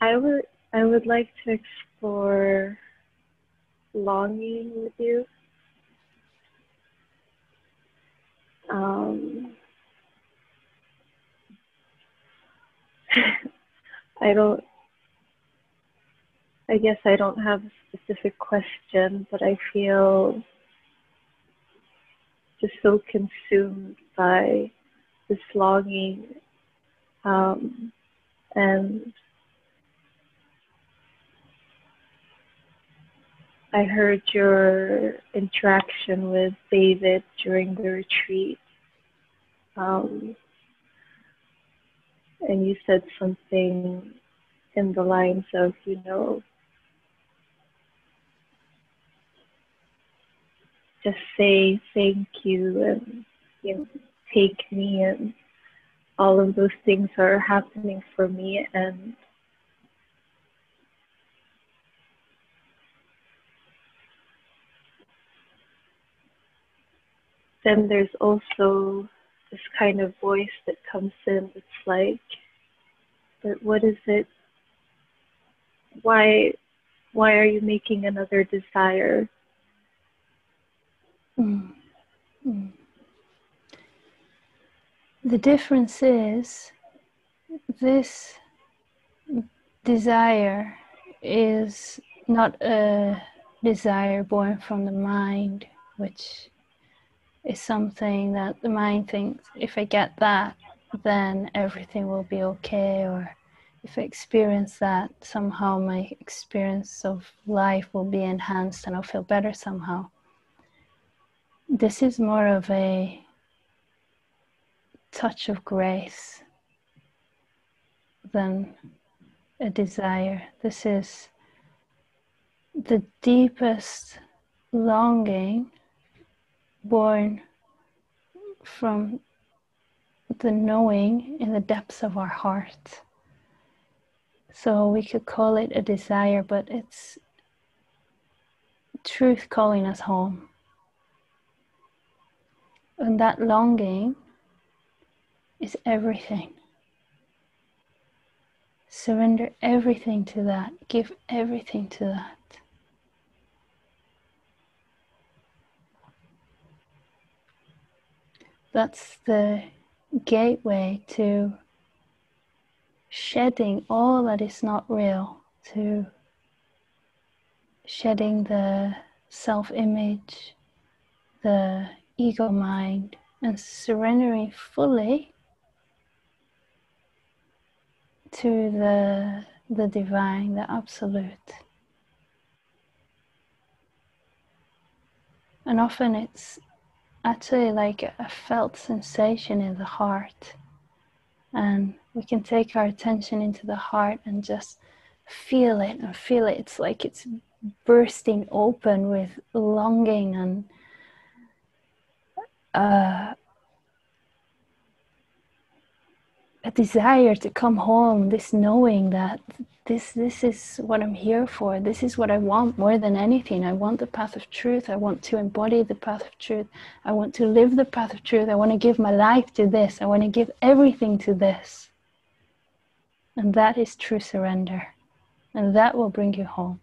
I would I would like to explore longing with you. Um, I don't I guess I don't have a specific question, but I feel just so consumed by this longing um, and I heard your interaction with David during the retreat. Um, and you said something in the lines of, you know, just say thank you and you know take me and all of those things are happening for me and then there's also this kind of voice that comes in that's like but what is it why why are you making another desire Mm. Mm. The difference is this desire is not a desire born from the mind, which is something that the mind thinks if I get that, then everything will be okay, or if I experience that, somehow my experience of life will be enhanced and I'll feel better somehow this is more of a touch of grace than a desire. This is the deepest longing born from the knowing in the depths of our heart. So we could call it a desire, but it's truth calling us home. And that longing is everything. Surrender everything to that. Give everything to that. That's the gateway to shedding all that is not real, to shedding the self image, the ego mind and surrendering fully to the the divine, the absolute. And often it's actually like a felt sensation in the heart. And we can take our attention into the heart and just feel it and feel it. It's like it's bursting open with longing and uh, a desire to come home, this knowing that this this is what I'm here for. This is what I want more than anything. I want the path of truth. I want to embody the path of truth. I want to live the path of truth. I want to give my life to this. I want to give everything to this. And that is true surrender. And that will bring you home.